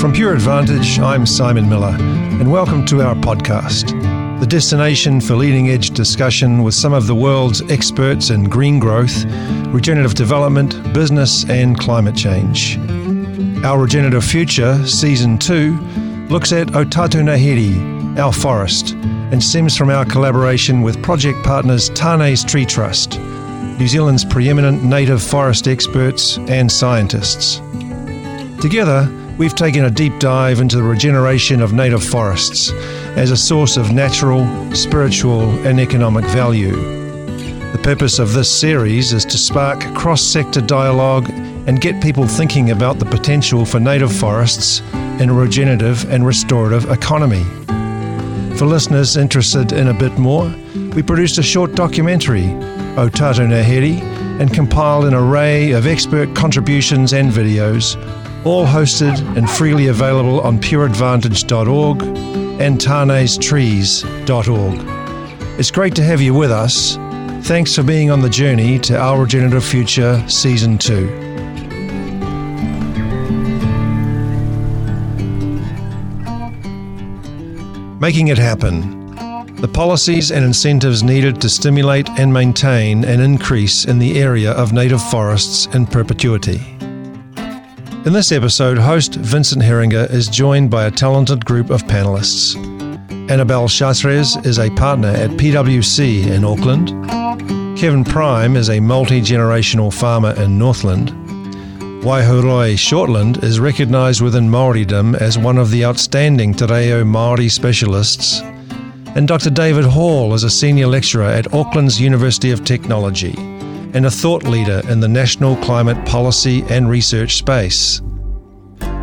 From Pure Advantage, I'm Simon Miller, and welcome to our podcast, the destination for leading edge discussion with some of the world's experts in green growth, regenerative development, business, and climate change. Our Regenerative Future, Season 2, looks at Ō Tātou Ngāhere, our forest, and stems from our collaboration with project partners Tane's Tree Trust, New Zealand's preeminent native forest experts and scientists. Together, we've taken a deep dive into the regeneration of native forests as a source of natural, spiritual, and economic value. The purpose of this series is to spark cross sector dialogue and get people thinking about the potential for native forests in a regenerative and restorative economy. For listeners interested in a bit more, we produced a short documentary, Ō Tātou Ngāhere, and compiled an array of expert contributions and videos all hosted and freely available on pureadvantage.org and taneistrees.org. It's great to have you with us. Thanks for being on the journey to Our Regenerative Future Season 2. Making it happen. The policies and incentives needed to stimulate and maintain an increase in the area of native forests in perpetuity. In this episode, host Vincent Heeringa is joined by a talented group of panelists. Annabelle Chartres is a partner at PwC in Auckland. Kevin Prime is a multi generational farmer in Northland. Waihoroi Shortland is recognised within Māoridom as one of the outstanding Te Reo Māori specialists. And Dr. David Hall is a senior lecturer at Auckland's University of Technology and a thought leader in the national climate policy and research space.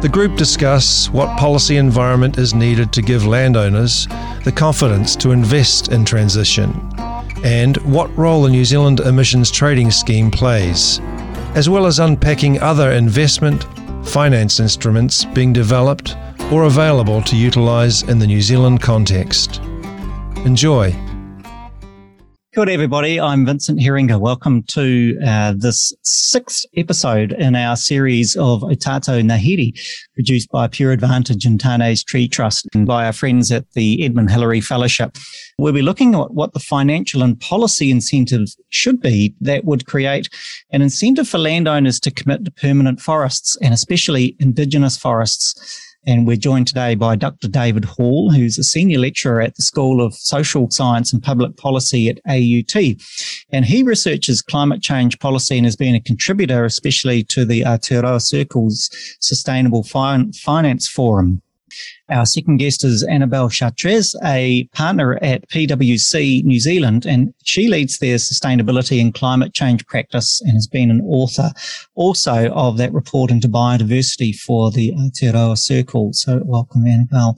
The group discuss what policy environment is needed to give landowners the confidence to invest in transition and what role the New Zealand emissions trading scheme plays, as well as unpacking other investment, finance instruments being developed or available to utilise in the New Zealand context. Enjoy. Good, everybody. I'm Vincent Heeringa. Welcome to uh, this sixth episode in our series of Ō Tātou Ngāhere, produced by Pure Advantage and Tane's Tree Trust and by our friends at the Edmund Hillary Fellowship. We'll be looking at what the financial and policy incentives should be that would create an incentive for landowners to commit to permanent forests and especially indigenous forests and we're joined today by Dr. David Hall, who's a senior lecturer at the School of Social Science and Public Policy at AUT. And he researches climate change policy and has been a contributor, especially to the Aotearoa Circle's Sustainable fin- Finance Forum. Our second guest is Annabelle Chartres, a partner at PwC New Zealand, and she leads their sustainability and climate change practice and has been an author also of that report into biodiversity for the Aotearoa Circle. So welcome, Annabelle.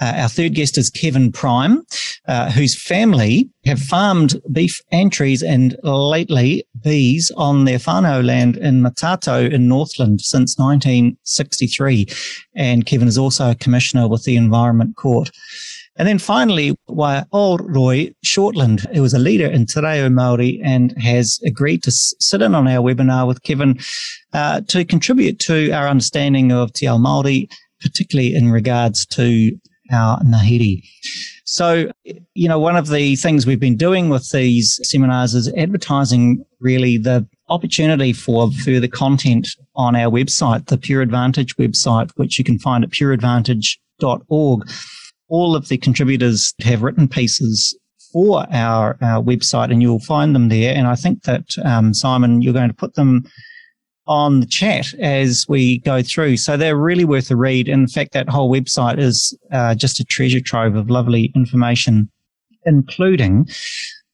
Uh, our third guest is Kevin Prime, uh, whose family have farmed beef trees and lately bees on their whānau land in Motatau in Northland since 1963. And Kevin is also a commissioner with the Environment Court. And then finally, Waihoroi Shortland, who is a leader in Te Reo Māori and has agreed to sit in on our webinar with Kevin uh, to contribute to our understanding of Te Ao Māori, particularly in regards to our Ngāhere. So, you know, one of the things we've been doing with these seminars is advertising really the opportunity for further content on our website, the Pure Advantage website, which you can find at pureadvantage.org. All of the contributors have written pieces for our, our website and you'll find them there. And I think that, um, Simon, you're going to put them on the chat as we go through. So they're really worth a read. In fact, that whole website is uh, just a treasure trove of lovely information, including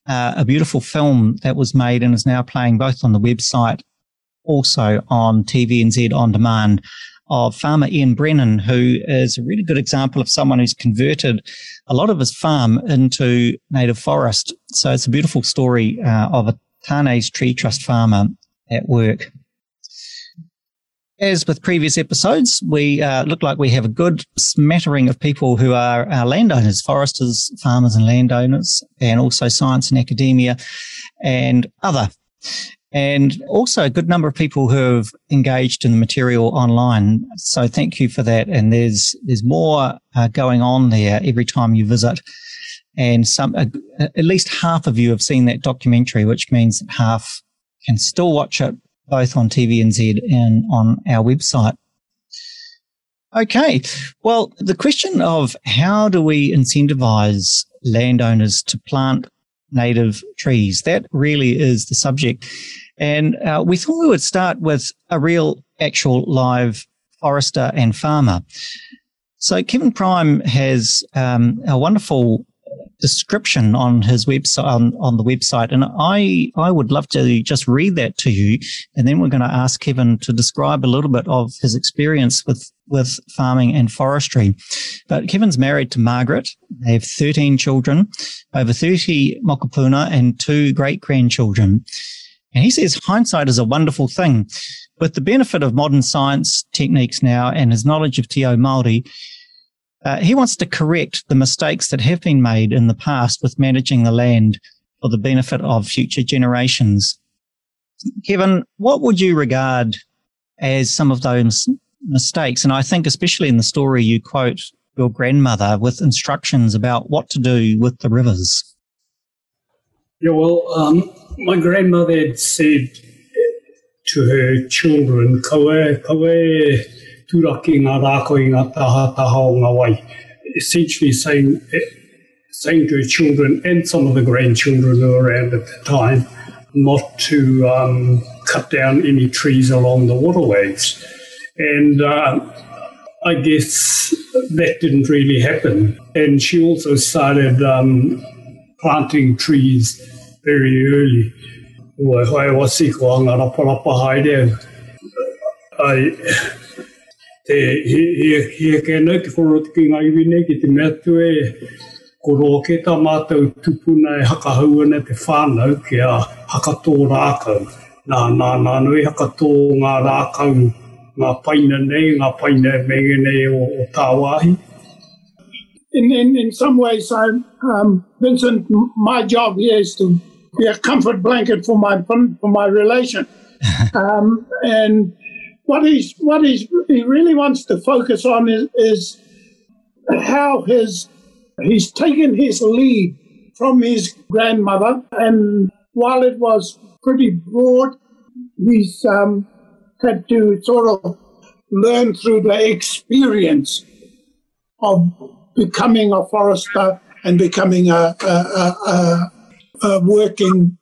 uh, a beautiful film that was made and is now playing both on the website, also on TVNZ on demand of farmer Ian Brennan, who is a really good example of someone who's converted a lot of his farm into native forest. So it's a beautiful story uh, of a Tane's Tree Trust farmer at work. As with previous episodes, we uh, look like we have a good smattering of people who are our landowners, foresters, farmers, and landowners, and also science and academia and other. and also a good number of people who have engaged in the material online. So thank you for that. And there's there's more uh, going on there every time you visit, and some uh, at least half of you have seen that documentary, which means that half can still watch it both on TVNZ and on our website. Okay, well, the question of how do we incentivize landowners to plant native trees? That really is the subject. And uh, we thought we would start with a real, actual live forester and farmer. So Kevin Prime has um, a wonderful description on his website on, on the website and I I would love to just read that to you and then we're going to ask Kevin to describe a little bit of his experience with with farming and forestry. But Kevin's married to Margaret. They have 13 children, over 30 mokopuna and two great grandchildren. And he says hindsight is a wonderful thing. With the benefit of modern science techniques now and his knowledge of Te Māori, uh, he wants to correct the mistakes that have been made in the past with managing the land for the benefit of future generations. Kevin, what would you regard as some of those mistakes? And I think, especially in the story, you quote your grandmother with instructions about what to do with the rivers. Yeah, well, um, my grandmother had said to her children, kawe, kawe, turaki ngā rākoi ngā taha taha o ngā wai. Essentially saying, saying to children and some of the grandchildren who were around at the time not to um, cut down any trees along the waterways. And uh, I guess that didn't really happen. And she also started um, planting trees very early. I te he he he ke no ki foro ki ngai wine ki te mea tue ko ro ke ta mātou tupuna e haka hauana te whānau ki a haka tō rākau. Nā, nā, nā nui haka tō ngā rākau, ngā paina nei, ngā paina mengi nei o, o tāwahi. In, in, in some ways, I'm, um, Vincent, my job here is to be a comfort blanket for my for my relation. um, and what he's what he's he really wants to focus on is, is how his he's taken his lead from his grandmother, and while it was pretty broad, he's um, had to sort of learn through the experience of becoming a forester and becoming a, a, a, a working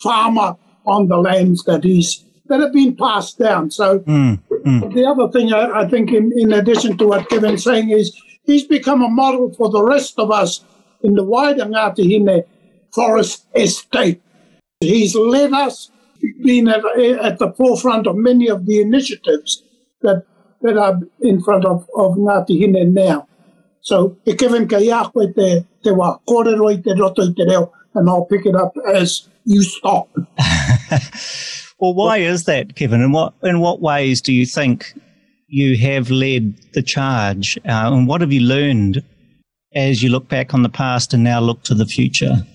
farmer on the lands that he's that have been passed down. So mm, mm. the other thing I, I think, in, in, addition to what Kevin's saying, is he's become a model for the rest of us in the wider Ngāti Hine forest estate. He's led us, been at, at the forefront of many of the initiatives that that are in front of, of Ngāti Hine now. So, e Kevin ka ia koe te, te wā kōrero i te roto i te reo, and I'll pick it up as you stop. Well, why is that, Kevin? In what in what ways do you think you have led the charge, uh, and what have you learned as you look back on the past and now look to the future?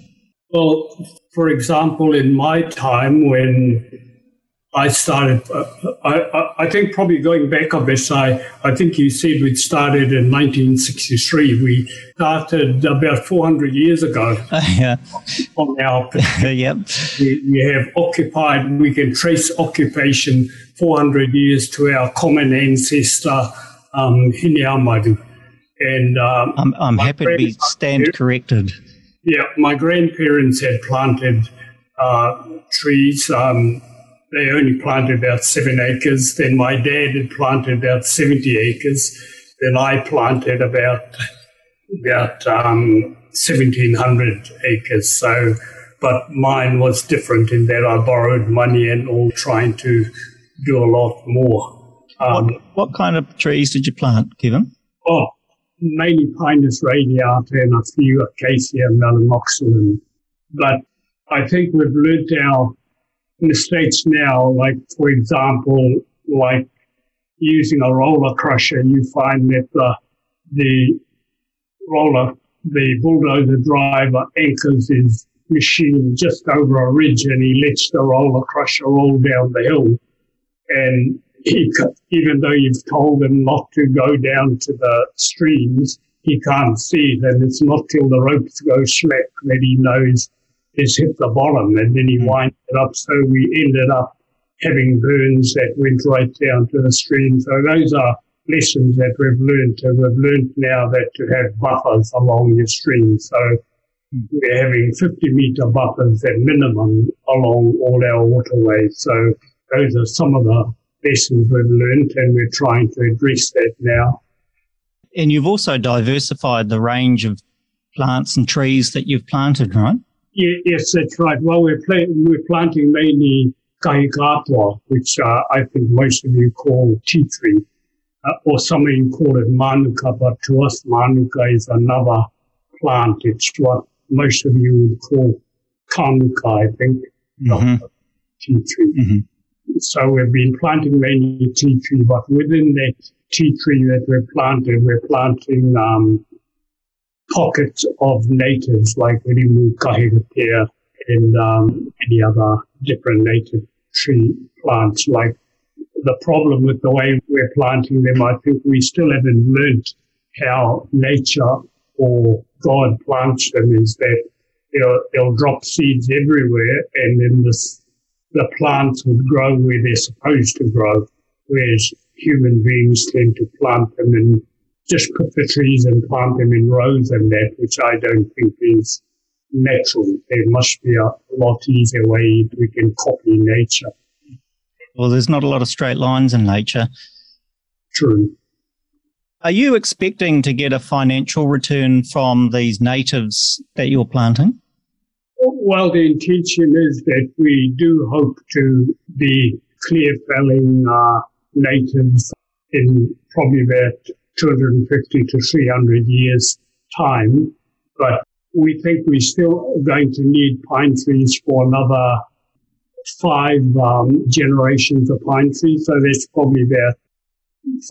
Well, for example, in my time when I started, uh, I, I, think probably going back a bit, I, I think you said we started in 1963. We started about 400 years ago. Uh, yeah. On our, yep. We, we, have occupied, we can trace occupation 400 years to our common ancestor, um, Hine And um, I'm, I'm happy to be stand corrected. Yeah, my grandparents had planted uh, trees. Um, they only planted about seven acres. Then my dad had planted about 70 acres. Then I planted about about um, 1,700 acres. So, but mine was different in that I borrowed money and all trying to do a lot more. Um, what, what, kind of trees did you plant, Kevin? Oh, mainly Pinus radiata and a few Acacia melanoxylon. But I think we've learned our mistakes now, like for example, like using a roller crusher, you find that the, the roller, the bulldozer driver anchors his machine just over a ridge and he lets the roller crusher roll down the hill. And he, even though you've told him not to go down to the streams, he can't see and it's not till the ropes go slack that he knows it's hit the bottom and then he hmm. winds it up. So we ended up having burns that went right down to the stream. So those are lessons that we've learned. And we've learned now that to have buffers along your stream. So hmm. we're having 50 meter buffers at minimum along all our waterways. So those are some of the lessons we've learned and we're trying to address that now. And you've also diversified the range of plants and trees that you've planted, right? Yes, that's right. Well, we're, we're planting mainly kahikātoa, which uh, I think most of you call tea tree, uh, or some of you call it manuka, but to us, manuka is another plant. It's what most of you would call kanuka, I think, mm-hmm. tea tree. Mm-hmm. So we've been planting mainly tea tree, but within that tea tree that we're planting, we're planting um, pockets of natives like Rimu, Kahikatea, and um, any other different native tree plants. Like the problem with the way we're planting them, I think we still haven't learned how nature or God plants them is that they'll, they'll drop seeds everywhere and then the plants would grow where they're supposed to grow, whereas human beings tend to plant them and just put the trees and plant them in rows and that, which I don't think is natural. There must be a lot easier way we can copy nature. Well, there's not a lot of straight lines in nature. True. Are you expecting to get a financial return from these natives that you're planting? Well, the intention is that we do hope to be clear felling uh, natives in probably about 250 to 300 years' time. But we think we're still going to need pine trees for another five um, generations of pine trees. So that's probably about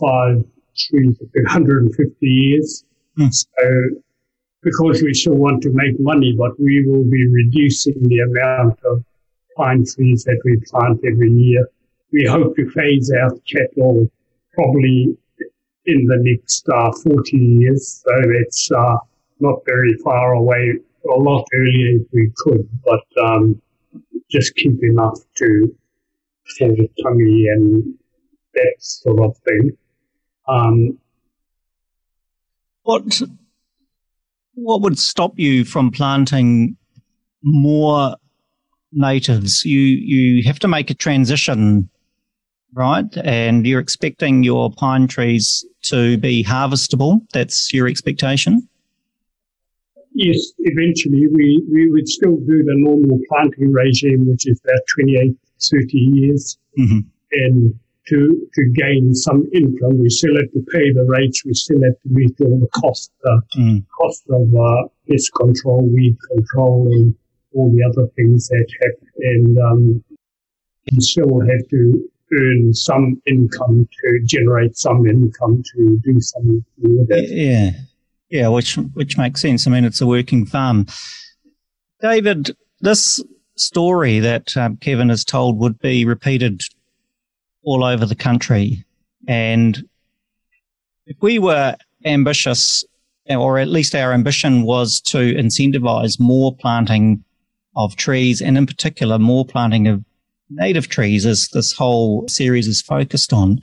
five trees, 150 years. Mm. So because we still want to make money, but we will be reducing the amount of pine trees that we plant every year we hope to phase out cattle probably in the next uh, 40 years. So it's uh, not very far away, a lot earlier if we could, but um, just keep enough to for the tummy and that sort of thing. Um, what what would stop you from planting more natives? You you have to make a transition right? And you're expecting your pine trees to be harvestable. That's your expectation? Yes, eventually we, we would still do the normal planting regime, which is about 28, 30 years. Mm-hmm. And to, to gain some income, we still have to pay the rates, we still have to meet all the cost, uh, mm. cost of uh, pest control, weed control, and all the other things that happen. And um, we still have to earn some income to generate some income to do something with it. Yeah, yeah, which which makes sense. I mean, it's a working farm. David, this story that um, Kevin has told would be repeated all over the country, and if we were ambitious, or at least our ambition was to incentivize more planting of trees, and in particular, more planting of native trees, as this whole series is focused on,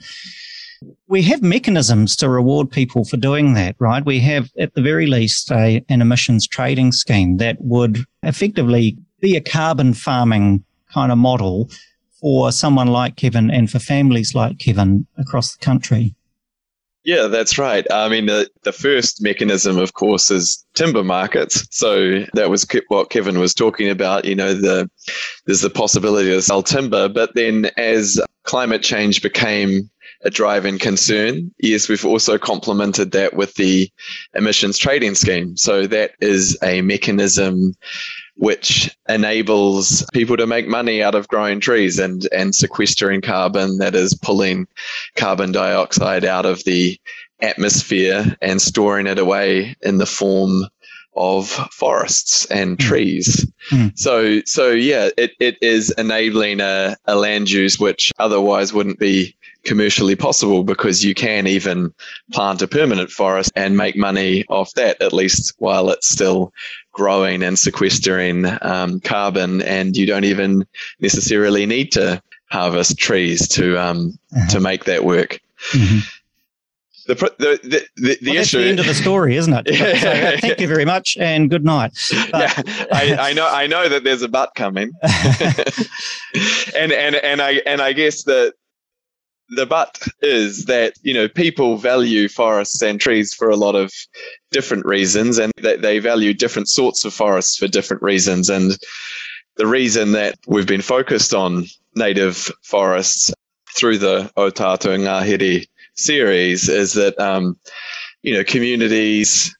we have mechanisms to reward people for doing that, right? We have, at the very least, a, an emissions trading scheme that would effectively be a carbon farming kind of model for someone like Kevin and for families like Kevin across the country. Yeah, that's right. I mean, the, the first mechanism, of course, is timber markets. So that was what Kevin was talking about. You know, the there's the possibility to sell timber, but then as climate change became a driving concern, yes, we've also complemented that with the emissions trading scheme. So that is a mechanism which enables people to make money out of growing trees and, and sequestering carbon that is pulling carbon dioxide out of the atmosphere and storing it away in the form of forests and Mm. trees. Mm. So, so yeah, it, it is enabling a, a land use which otherwise wouldn't be commercially possible because you can even plant a permanent forest and make money off that, at least while it's still growing and sequestering um, carbon. And you don't even necessarily need to harvest trees to um, Uh-huh. to make that work. Mhm. The the the, the, Well, that's issue. the end of the story, isn't it? Yeah. So, uh, thank you very much and good night. But- yeah, I, I know. I know that there's a but coming, and and and I and I guess that the but is that you know people value forests and trees for a lot of different reasons, and that they value different sorts of forests for different reasons, and the reason that we've been focused on native forests through the Ō Tātou Ngāhere series is that um, you know communities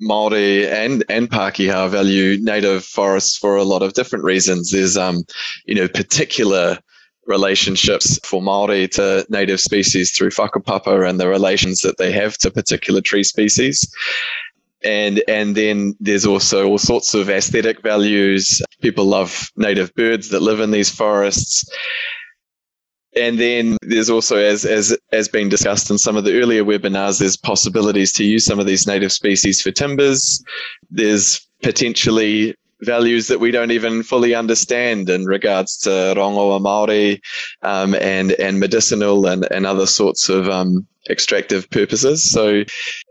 Maori and and Pākehā value native forests for a lot of different reasons. There's um, you know, particular relationships for Maori to native species through whakapapa and the relations that they have to particular tree species. And and then there's also all sorts of aesthetic values. People love native birds that live in these forests. And then there's also, as as as been discussed in some of the earlier webinars, there's possibilities to use some of these native species for timbers. There's potentially values that we don't even fully understand in regards to rongoa Maori um, and and medicinal and, and other sorts of um, extractive purposes. So,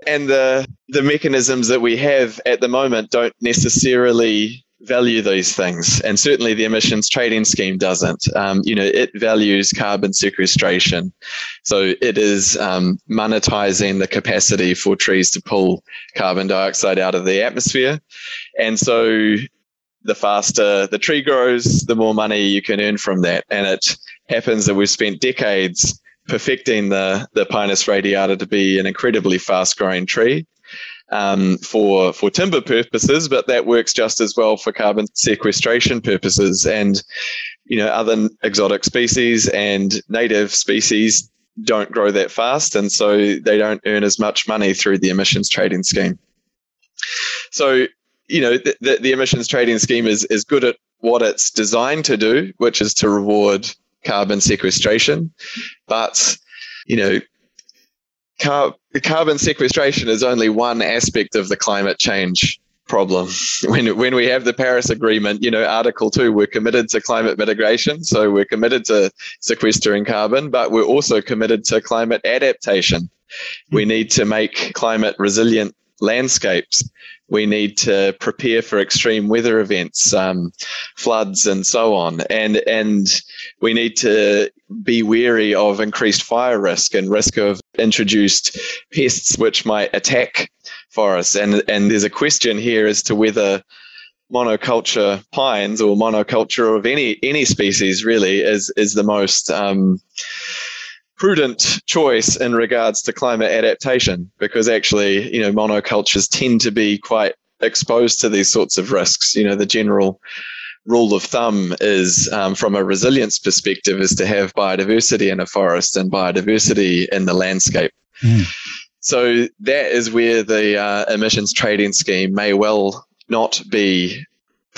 and the the mechanisms that we have at the moment don't necessarily value these things, and certainly the emissions trading scheme doesn't. Um, you know, it values carbon sequestration, so it is um, monetizing the capacity for trees to pull carbon dioxide out of the atmosphere, and so the faster the tree grows, the more money you can earn from that, and it happens that we've spent decades perfecting the the Pinus radiata to be an incredibly fast growing tree um, for for timber purposes, but that works just as well for carbon sequestration purposes. And you know, other exotic species and native species don't grow that fast, and so they don't earn as much money through the emissions trading scheme. So you know, the, the, the emissions trading scheme is is good at what it's designed to do, which is to reward carbon sequestration, but you know car- carbon sequestration is only one aspect of the climate change problem. When when we have the Paris Agreement, you know, Article Two, we're committed to climate mitigation, so we're committed to sequestering carbon, but we're also committed to climate adaptation. We need to make climate resilient landscapes. We need to prepare for extreme weather events, um, floods, and so on, and and we need to be wary of increased fire risk and risk of introduced pests which might attack forests. And and there's a question here as to whether monoculture pines or monoculture of any any species really is is the most um, prudent choice in regards to climate adaptation because actually you know monocultures tend to be quite exposed to these sorts of risks you know the general rule of thumb is um, from a resilience perspective is to have biodiversity in a forest and biodiversity in the landscape Mm. so that is where the uh, emissions trading scheme may well not be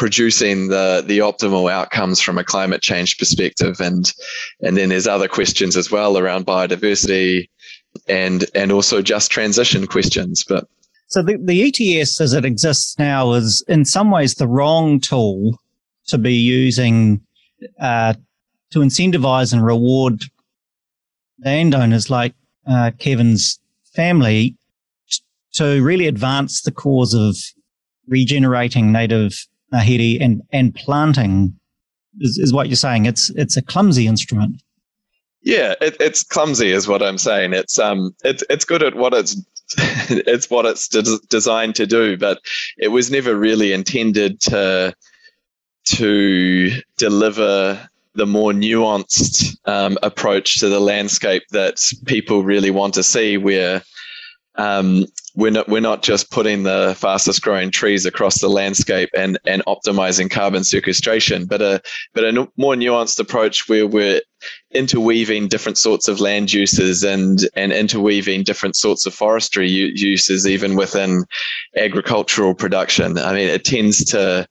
producing the the optimal outcomes from a climate change perspective. And and then there's other questions as well around biodiversity and and also just transition questions. But So the, the ETS as it exists now is in some ways the wrong tool to be using uh, to incentivize and reward landowners like uh, Kevin's family to really advance the cause of regenerating native Ngāhere and, and planting is, is what you're saying. It's it's a clumsy instrument. yeah it, it's clumsy is what i'm saying it's um it's it's good at what it's it's what it's de- designed to do but it was never really intended to to deliver the more nuanced um, approach to the landscape that people really want to see where um, we're not we're not just putting the fastest growing trees across the landscape and and optimizing carbon sequestration, but a but a more nuanced approach where we're interweaving different sorts of land uses and and interweaving different sorts of forestry uses even within agricultural production. I mean, it tends to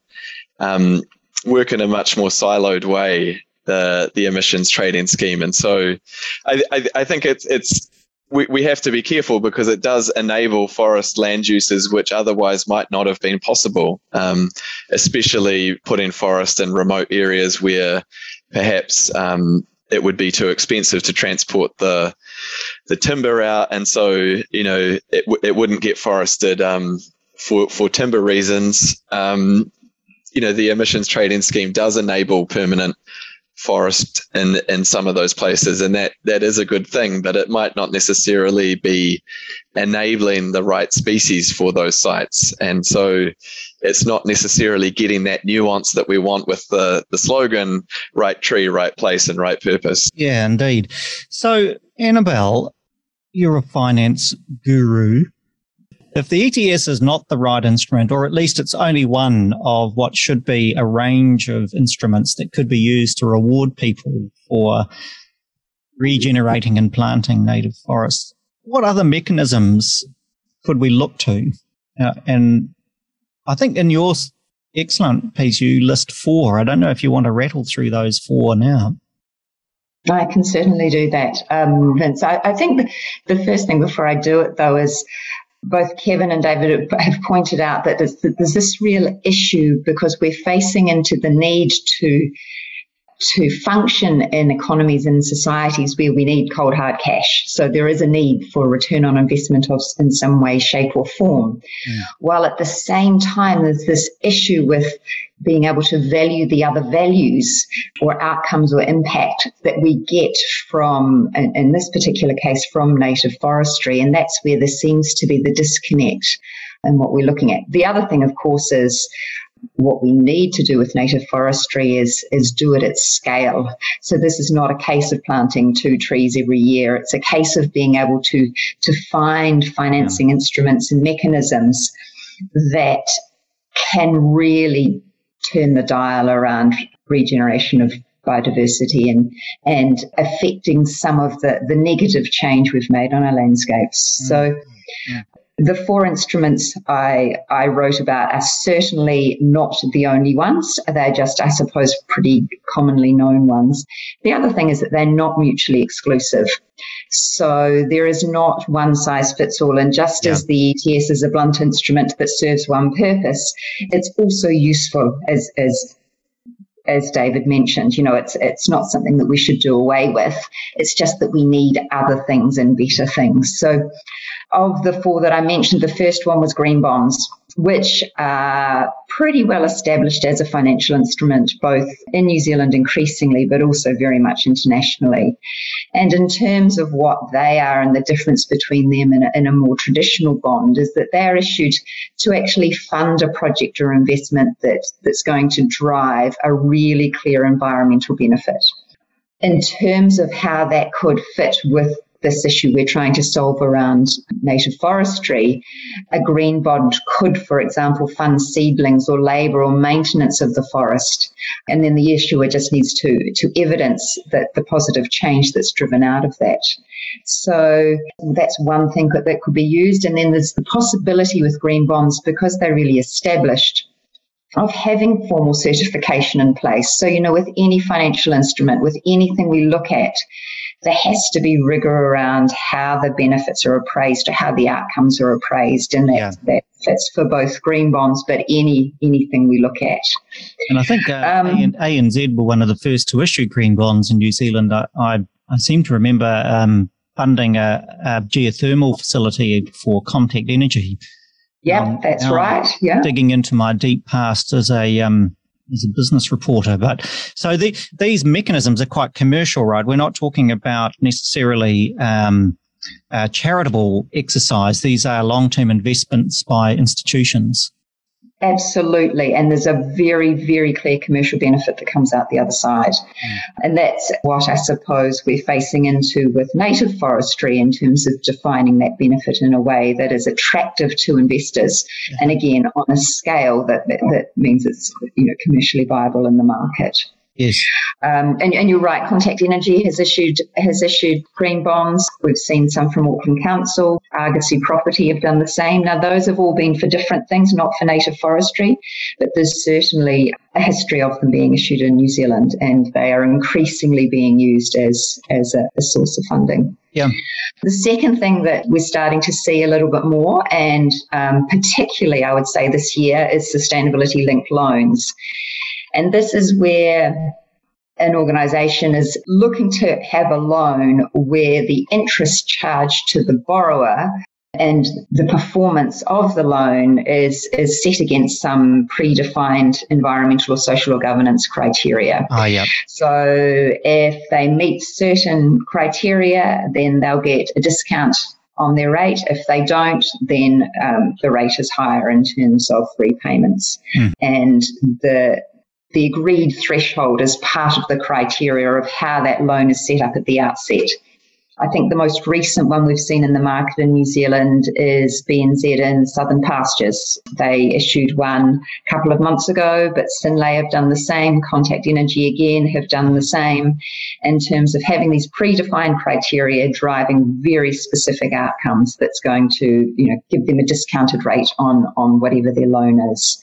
um, work in a much more siloed way the the emissions trading scheme, and so I, I, I think it's it's we, we have to be careful because it does enable forest land uses which otherwise might not have been possible, um, especially putting forest in remote areas where perhaps um, it would be too expensive to transport the the timber out, and so you know it, it wouldn't get forested um, for for timber reasons. Um, you know the emissions trading scheme does enable permanent forest in in some of those places. And that that is a good thing but it might not necessarily be enabling the right species for those sites. And so it's not necessarily getting that nuance that we want with the the slogan right tree right place and right purpose. Yeah indeed. So annabelle you're a finance guru if the ETS is not the right instrument, or at least it's only one of what should be a range of instruments that could be used to reward people for regenerating and planting native forests, what other mechanisms could we look to? Uh, and I think in your excellent piece, you list four. I don't know if you want to rattle through those four now. I can certainly do that, um, Vince. I, I think the, the first thing before I do it, though, is both Kevin and David have pointed out that there's, there's this real issue because we're facing into the need to to function in economies and societies where we need cold hard cash. So there is a need for return on investment of in some way, shape, or form. Yeah. While at the same time, there's this issue with being able to value the other values or outcomes or impact that we get from, in, in this particular case, from native forestry. And that's where there seems to be the disconnect and what we're looking at. The other thing, of course, is what we need to do with native forestry is is do it at scale. So this is not a case of planting two trees every year. It's a case of being able to to find financing yeah. instruments and mechanisms that can really turn the dial around regeneration of biodiversity and and affecting some of the, the negative change we've made on our landscapes. Mm. So yeah. The four instruments I, I wrote about are certainly not the only ones. They're just, I suppose, pretty commonly known ones. The other thing is that they're not mutually exclusive. So there is not one size fits all. And just yeah. as the ETS is a blunt instrument that serves one purpose, it's also useful as, as as David mentioned, you know, it's it's not something that we should do away with. It's just that we need other things and better things. So, of the four that I mentioned, the first one was green bonds which are pretty well established as a financial instrument, both in New Zealand increasingly, but also very much internationally. And in terms of what they are and the difference between them and a, and a more traditional bond is that they're issued to actually fund a project or investment that, that's going to drive a really clear environmental benefit. In terms of how that could fit with this issue we're trying to solve around native forestry, a green bond could, for example, fund seedlings or labour or maintenance of the forest. And then the issuer just needs to, to evidence that the positive change that's driven out of that. So that's one thing that, that could be used. And then there's the possibility with green bonds, because they're really established, of having formal certification in place. So, you know, with any financial instrument, with anything we look at, there has to be rigor around how the benefits are appraised or how the outcomes are appraised. And that, yeah. that fits for both green bonds, but any anything we look at. And I think uh, um, ANZ were one of the first to issue green bonds in New Zealand. I, I, I seem to remember um, funding a, a, geothermal facility for Contact Energy. Yeah, um, that's right. Yeah. Digging into my deep past as a um, as a business reporter. But so the, these mechanisms are quite commercial, right? We're not talking about necessarily um, charitable exercise. These are long term investments by institutions. Absolutely. And there's a very, very clear commercial benefit that comes out the other side. Mm. And that's what I suppose we're facing into with native forestry in terms of defining that benefit in a way that is attractive to investors. And again, on a scale that, that, that means it's you know commercially viable in the market. Yes. Um, and, and, you're right. Contact Energy has issued has issued green bonds. We've seen some from Auckland Council. Argosy Property have done the same. Now those have all been for different things, not for native forestry, but there's certainly a history of them being issued in New Zealand, and they are increasingly being used as as a, a source of funding. Yeah. The second thing that we're starting to see a little bit more, and um, particularly I would say this year, is sustainability linked loans. And this is where an organization is looking to have a loan where the interest charged to the borrower and the performance of the loan is, is set against some predefined environmental or social or governance criteria. Ah, yeah. So if they meet certain criteria, then they'll get a discount on their rate. If they don't, then um, the rate is higher in terms of repayments. Mm. And the the agreed threshold as part of the criteria of how that loan is set up at the outset. I think the most recent one we've seen in the market in New Zealand is BNZ in Southern Pastures. They issued one a couple of months ago, but Synlait have done the same. Contact Energy again have done the same in terms of having these predefined criteria driving very specific outcomes that's going to, you know, give them a discounted rate on, on whatever their loan is.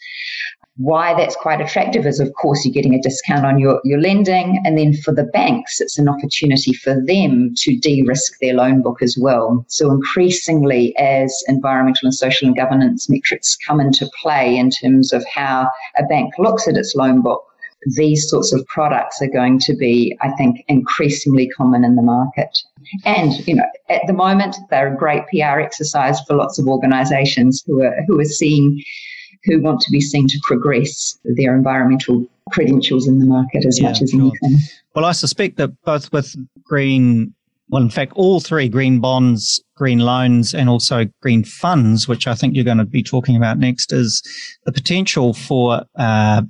Why that's quite attractive is, of course, you're getting a discount on your, your lending. And then for the banks, it's an opportunity for them to de risk their loan book as well. So, increasingly, as environmental and social and governance metrics come into play in terms of how a bank looks at its loan book, these sorts of products are going to be, I think, increasingly common in the market. And, you know, at the moment, they're a great PR exercise for lots of organizations who are, who are seeing who want to be seen to progress their environmental credentials in the market as yeah, much as sure. anything. Well, I suspect that both with green, well, in fact, all three green bonds, green loans, and also green funds, which I think you're going to be talking about next, is the potential for uh,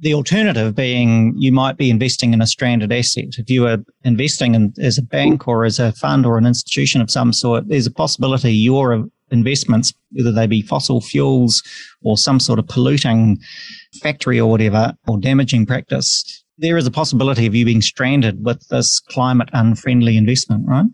the alternative being you might be investing in a stranded asset. If you are investing in, as a bank or as a fund or an institution of some sort, there's a possibility your investments, whether they be fossil fuels or some sort of polluting factory or whatever, or damaging practice, there is a possibility of you being stranded with this climate unfriendly investment, right?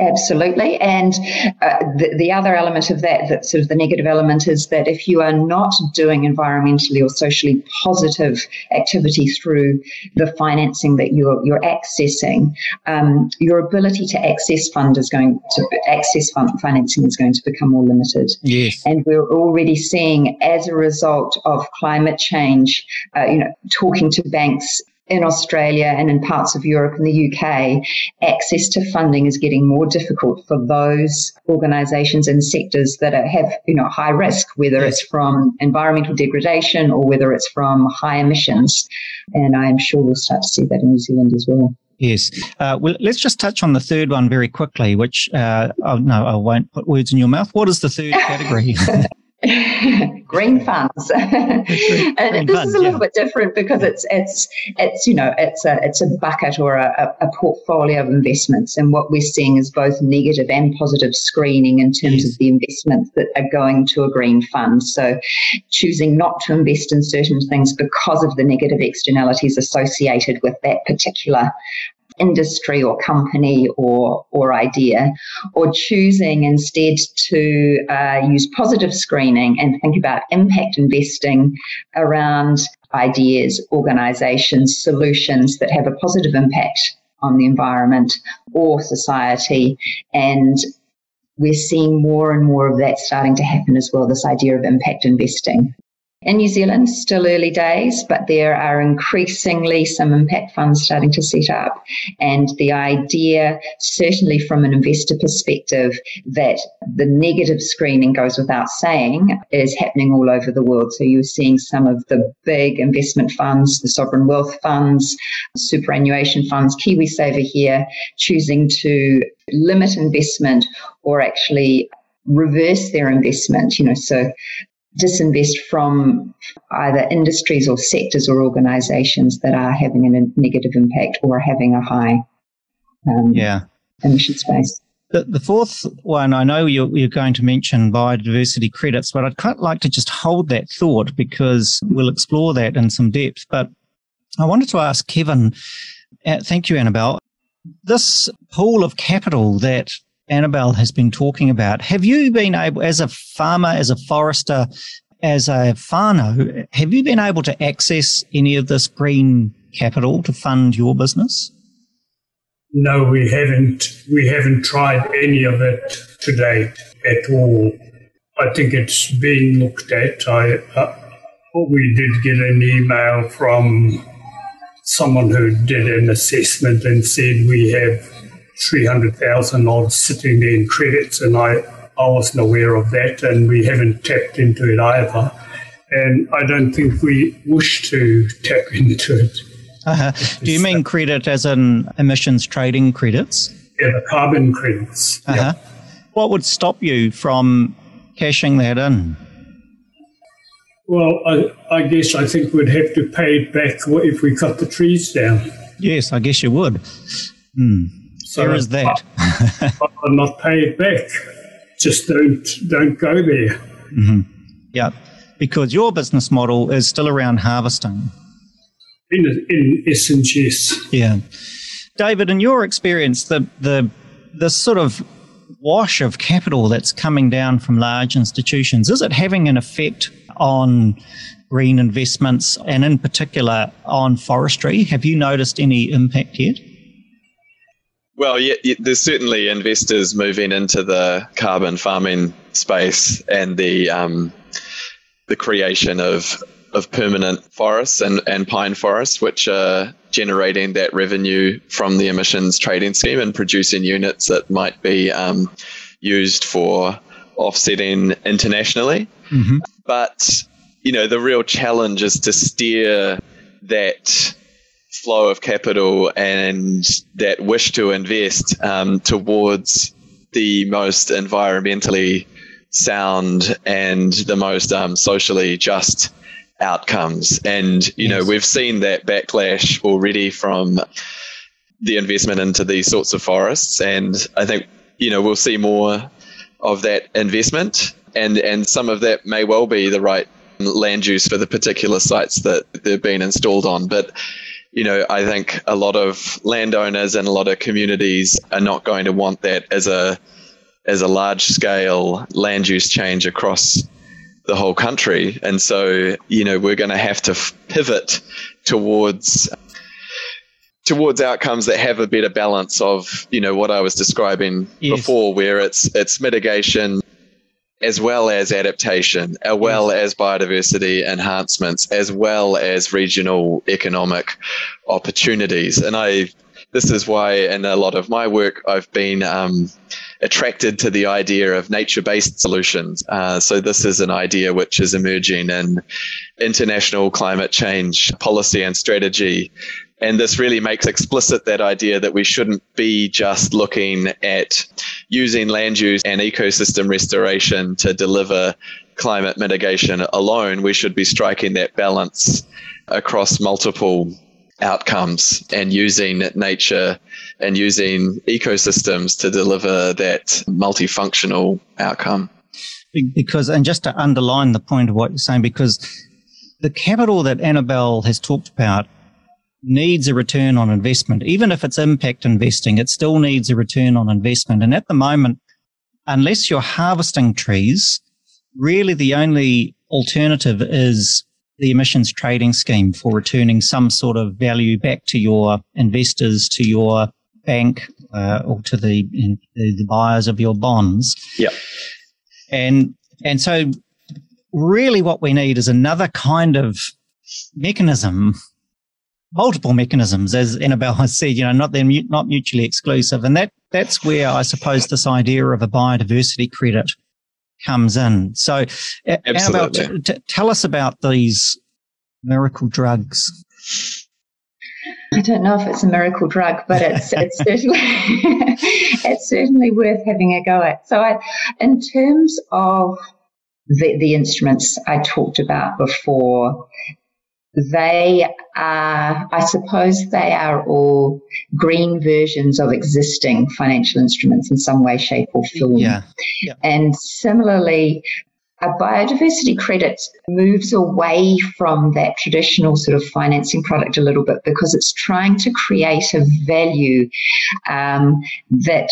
Absolutely. And uh, the, the other element of that, that sort of the negative element, is that if you are not doing environmentally or socially positive activity through the financing that you're, you're accessing, um, your ability to access fund is going to access fund financing is going to become more limited. Yes. And we're already seeing, as a result of climate change, uh, you know, talking to banks in Australia and in parts of Europe and the UK, access to funding is getting more difficult for those organisations and sectors that are, have you know high risk, whether it's from environmental degradation or whether it's from high emissions. And I am sure we'll start to see that in New Zealand as well. Yes. Uh, well, let's just touch on the third one very quickly, which, uh, oh, no, I won't put words in your mouth. What is the third category? green funds and green this is a little yeah. bit different because it's it's it's you know it's a it's a bucket or a, a, portfolio of investments and what we're seeing is both negative and positive screening in terms yes. of the investments that are going to a green fund so choosing not to invest in certain things because of the negative externalities associated with that particular industry or company or, or idea, or choosing instead to uh, use positive screening and think about impact investing around ideas, organizations, solutions that have a positive impact on the environment or society. And we're seeing more and more of that starting to happen as well, this idea of impact investing. In New Zealand, still early days, but there are increasingly some impact funds starting to set up. And the idea, certainly from an investor perspective, that the negative screening goes without saying is happening all over the world. So you're seeing some of the big investment funds, the sovereign wealth funds, superannuation funds, KiwiSaver here, choosing to limit investment or actually reverse their investment, you know, so disinvest from either industries or sectors or organizations that are having a negative impact or having a high um, yeah. emission space. The, the fourth one, I know you're, you're going to mention biodiversity credits, but I'd quite like to just hold that thought because we'll explore that in some depth. But I wanted to ask Kevin, uh, thank you, Annabelle. This pool of capital that Annabelle has been talking about, have you been able, as a farmer, as a forester, as a whānau, have you been able to access any of this green capital to fund your business? No, we haven't. We haven't tried any of it to date at all. I think it's being looked at. I uh, we did get an email from someone who did an assessment and said we have 300,000 odd sitting there in credits, and I, I wasn't aware of that, and we haven't tapped into it either. And I don't think we wish to tap into it. Uh-huh. Do you mean credit as in emissions trading credits? Yeah, the carbon credits. Uh-huh. What would stop you from cashing that in? Well, I, I guess I think we'd have to pay it back if we cut the trees down. Yes, I guess you would. Hmm. So there is that. I'll not pay it back. Just don't don't go there. Mm-hmm. Yeah, because your business model is still around harvesting. In, in essence, yes. Yeah, David, in your experience, the the the sort of wash of capital that's coming down from large institutions is it having an effect on green investments and in particular on forestry. Have you noticed any impact yet? Well, yeah, there's certainly investors moving into the carbon farming space and the um, the creation of of permanent forests and, and pine forests, which are generating that revenue from the emissions trading scheme and producing units that might be um, used for offsetting internationally. Mm-hmm. But, you know, the real challenge is to steer that flow of capital and that wish to invest um, towards the most environmentally sound and the most um, socially just outcomes. And, you yes. know, we've seen that backlash already from the investment into these sorts of forests. And I think, you know, we'll see more of that investment and and some of that may well be the right land use for the particular sites that they've been installed on. But you know, I think a lot of landowners and a lot of communities are not going to want that as a as a large scale land use change across the whole country. And so, you know, we're going to have to pivot towards towards outcomes that have a better balance of, you know, what I was describing yes. before where it's it's mitigation as well as adaptation, as well as biodiversity enhancements, as well as regional economic opportunities. And I, this is why in a lot of my work, I've been um, attracted to the idea of nature-based solutions. Uh, so this is an idea which is emerging in international climate change policy and strategy and this really makes explicit that idea that we shouldn't be just looking at using land use and ecosystem restoration to deliver climate mitigation alone. We should be striking that balance across multiple outcomes and using nature and using ecosystems to deliver that multifunctional outcome. Because, and just to underline the point of what you're saying, because the capital that Annabelle has talked about needs a return on investment. Even if it's impact investing, it still needs a return on investment. And at the moment, unless you're harvesting trees, really the only alternative is the emissions trading scheme for returning some sort of value back to your investors, to your bank, uh, or to the, the buyers of your bonds. Yeah. And and so really what we need is another kind of mechanism multiple mechanisms, as Annabelle has said, you know, not they're mu- not mutually exclusive, and that that's where I suppose this idea of a biodiversity credit comes in. So, Annabelle, t- t- tell us about these miracle drugs. I don't know if it's a miracle drug, but it's it's certainly it's certainly worth having a go at. So, I, in terms of the, the instruments I talked about before, they are, I suppose, they are all green versions of existing financial instruments in some way, shape, or form. Yeah. yeah. And similarly, a biodiversity credit moves away from that traditional sort of financing product a little bit because it's trying to create a value um, that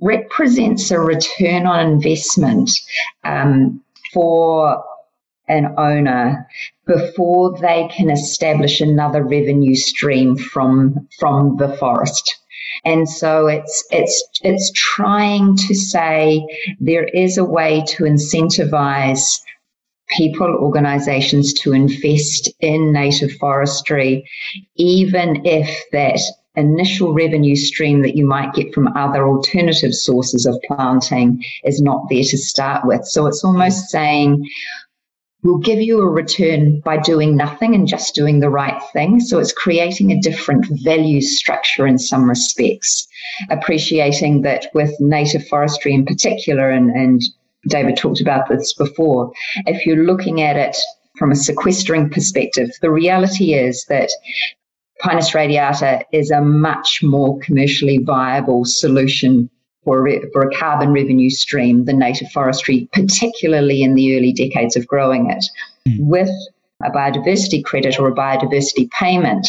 represents a return on investment um, for an owner before they can establish another revenue stream from from the forest. And so it's it's it's trying to say there is a way to incentivize people, organizations to invest in native forestry, even if that initial revenue stream that you might get from other alternative sources of planting is not there to start with. So it's almost saying, we'll give you a return by doing nothing and just doing the right thing. So it's creating a different value structure in some respects, appreciating that with native forestry in particular, and, and David talked about this before, if you're looking at it from a sequestering perspective, the reality is that Pinus radiata is a much more commercially viable solution for, for a carbon revenue stream than native forestry, particularly in the early decades of growing it. Mm. With a biodiversity credit or a biodiversity payment,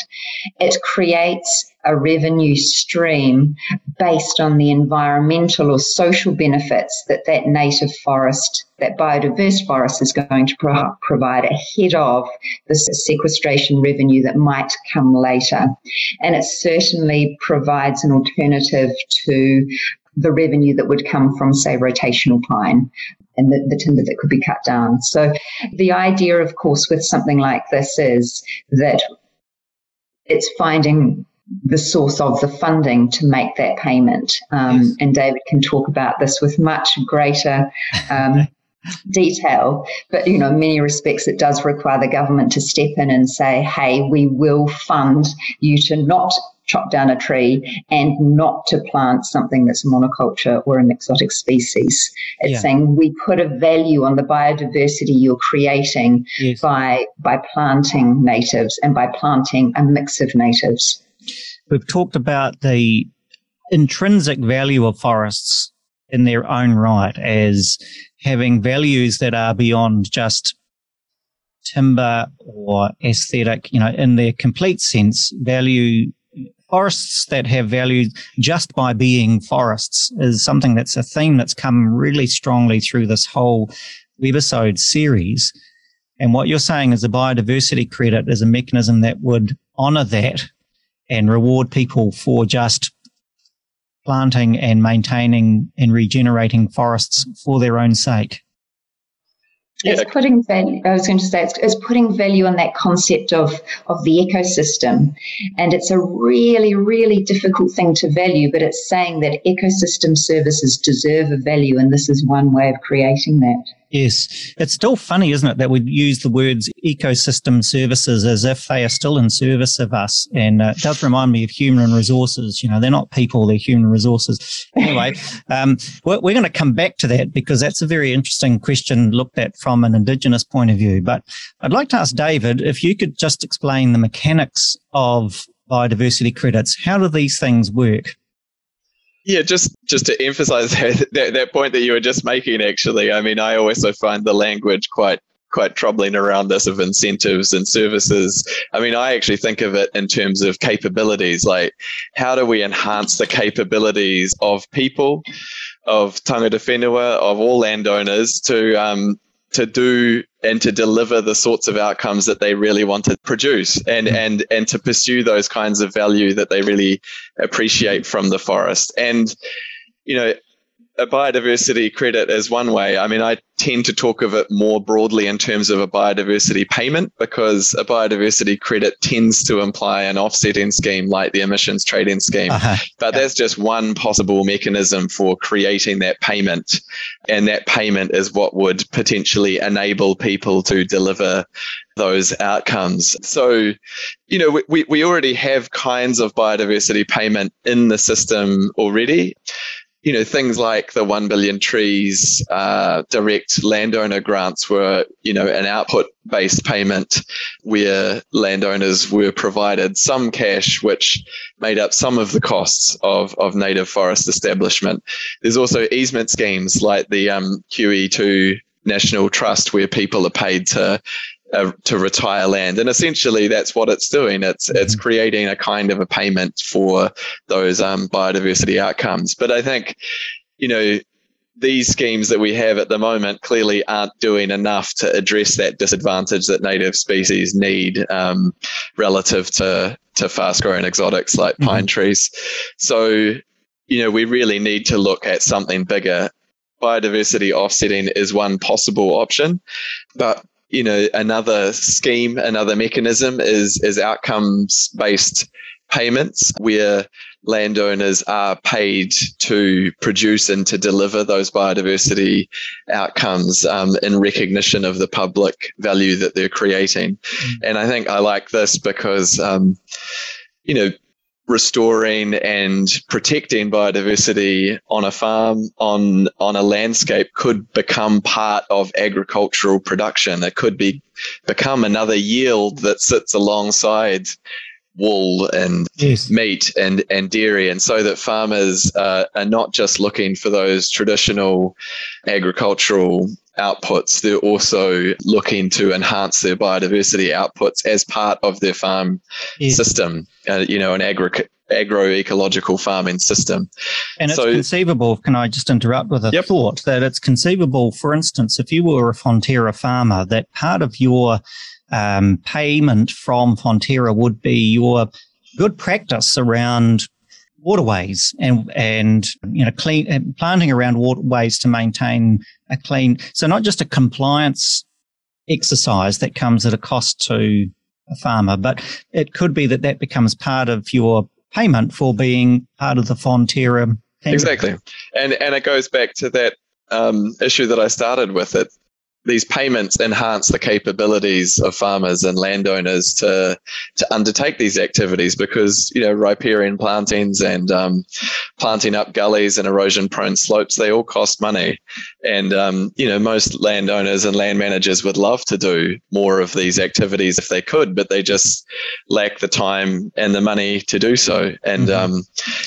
it creates a revenue stream based on the environmental or social benefits that that native forest, that biodiverse forest is going to pro- provide ahead of the sequestration revenue that might come later. And it certainly provides an alternative to the revenue that would come from, say, rotational pine and the, the, timber that could be cut down. So the idea, of course, with something like this is that it's finding the source of the funding to make that payment. Um, yes. And David can talk about this with much greater um, detail. But, you know, in many respects, it does require the government to step in and say, hey, we will fund you to not chop down a tree and not to plant something that's monoculture or an exotic species. It's yeah. saying we put a value on the biodiversity you're creating yes. by by planting natives and by planting a mix of natives. We've talked about the intrinsic value of forests in their own right as having values that are beyond just timber or aesthetic, you know, in their complete sense, value forests that have value just by being forests is something that's a theme that's come really strongly through this whole webisode series. And what you're saying is a biodiversity credit is a mechanism that would honor that and reward people for just planting and maintaining and regenerating forests for their own sake. It's yeah. putting value. I was going to say it's, it's, putting value on that concept of of the ecosystem, and it's a really, really difficult thing to value. But it's saying that ecosystem services deserve a value, and this is one way of creating that. Yes. It's still funny, isn't it, that we use the words ecosystem services as if they are still in service of us. And uh, it does remind me of human resources. You know, they're not people, they're human resources. Anyway, um, we're, we're going to come back to that because that's a very interesting question looked at from an Indigenous point of view. But I'd like to ask David if you could just explain the mechanics of biodiversity credits. How do these things work? Yeah, just just to emphasize that, that, that point that you were just making. Actually, I mean, I also find the language quite quite troubling around this of incentives and services. I mean, I actually think of it in terms of capabilities. Like, how do we enhance the capabilities of people, of tangata whenua, of all landowners to um, to do and to deliver the sorts of outcomes that they really want to produce and mm-hmm. and and to pursue those kinds of value that they really appreciate from the forest and you know a biodiversity credit is one way. I mean, I tend to talk of it more broadly in terms of a biodiversity payment because a biodiversity credit tends to imply an offsetting scheme like the emissions trading scheme. Uh-huh. But yeah. that's just one possible mechanism for creating that payment. And that payment is what would potentially enable people to deliver those outcomes. So, you know, we, we already have kinds of biodiversity payment in the system already you know, things like the 1 billion trees uh, direct landowner grants were, you know, an output based payment where landowners were provided some cash which made up some of the costs of, of native forest establishment. There's also easement schemes like the um, QE2 national trust where people are paid to uh, to retire land, and essentially that's what it's doing. It's mm-hmm. it's creating a kind of a payment for those um, biodiversity outcomes. But I think, you know, these schemes that we have at the moment clearly aren't doing enough to address that disadvantage that native species need um, relative to to fast growing exotics like mm-hmm. pine trees. So, you know, we really need to look at something bigger. Biodiversity offsetting is one possible option, but you know, another scheme, another mechanism is is outcomes based payments where landowners are paid to produce and to deliver those biodiversity outcomes um, in recognition of the public value that they're creating. Mm. And I think I like this because, um, you know, restoring and protecting biodiversity on a farm on on a landscape could become part of agricultural production. It could be become another yield that sits alongside wool and yes. meat and, and dairy. And so that farmers uh, are not just looking for those traditional agricultural outputs, they're also looking to enhance their biodiversity outputs as part of their farm yes. system, uh, you know, an agri- agroecological farming system. And it's so, conceivable, can I just interrupt with a yep. thought, that it's conceivable, for instance, if you were a Fonterra farmer, that part of your um, payment from Fonterra would be your good practice around waterways and and you know clean planting around waterways to maintain a clean so not just a compliance exercise that comes at a cost to a farmer but it could be that that becomes part of your payment for being part of the Fonterra exactly. And and it goes back to that um, issue that I started with it these payments enhance the capabilities of farmers and landowners to to undertake these activities because you know riparian plantings and um, planting up gullies and erosion prone slopes they all cost money and um, you know most landowners and land managers would love to do more of these activities if they could but they just lack the time and the money to do so and mm-hmm. um,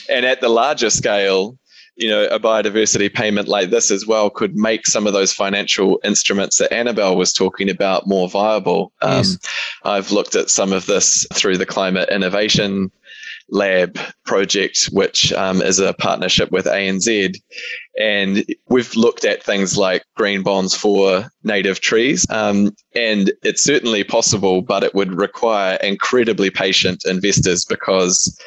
and at the larger scale you know, a biodiversity payment like this as well could make some of those financial instruments that Annabelle was talking about more viable. Um, yes. I've looked at some of this through the Climate Innovation Lab project, which um, is a partnership with ANZ. And we've looked at things like green bonds for native trees. Um, and it's certainly possible, but it would require incredibly patient investors because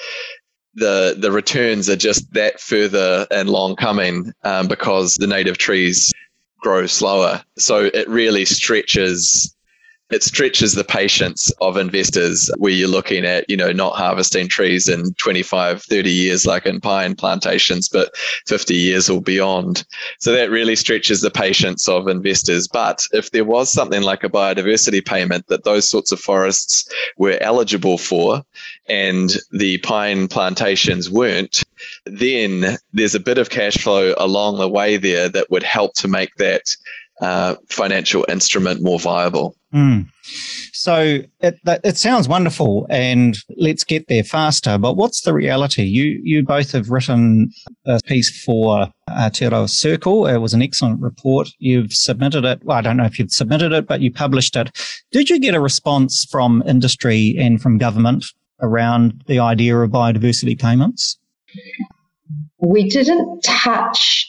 the the returns are just that further and long coming um, because the native trees grow slower. So it really stretches it stretches the patience of investors where you're looking at, you know, not harvesting trees in 25, 30 years like in pine plantations, but 50 years or beyond. So that really stretches the patience of investors. But if there was something like a biodiversity payment that those sorts of forests were eligible for and the pine plantations weren't, then there's a bit of cash flow along the way there that would help to make that uh, financial instrument more viable. Mm. So it, it sounds wonderful, and let's get there faster. But what's the reality? You you both have written a piece for Aotearoa Circle. It was an excellent report. You've submitted it. Well, I don't know if you've submitted it, but you published it. Did you get a response from industry and from government around the idea of biodiversity payments? We didn't touch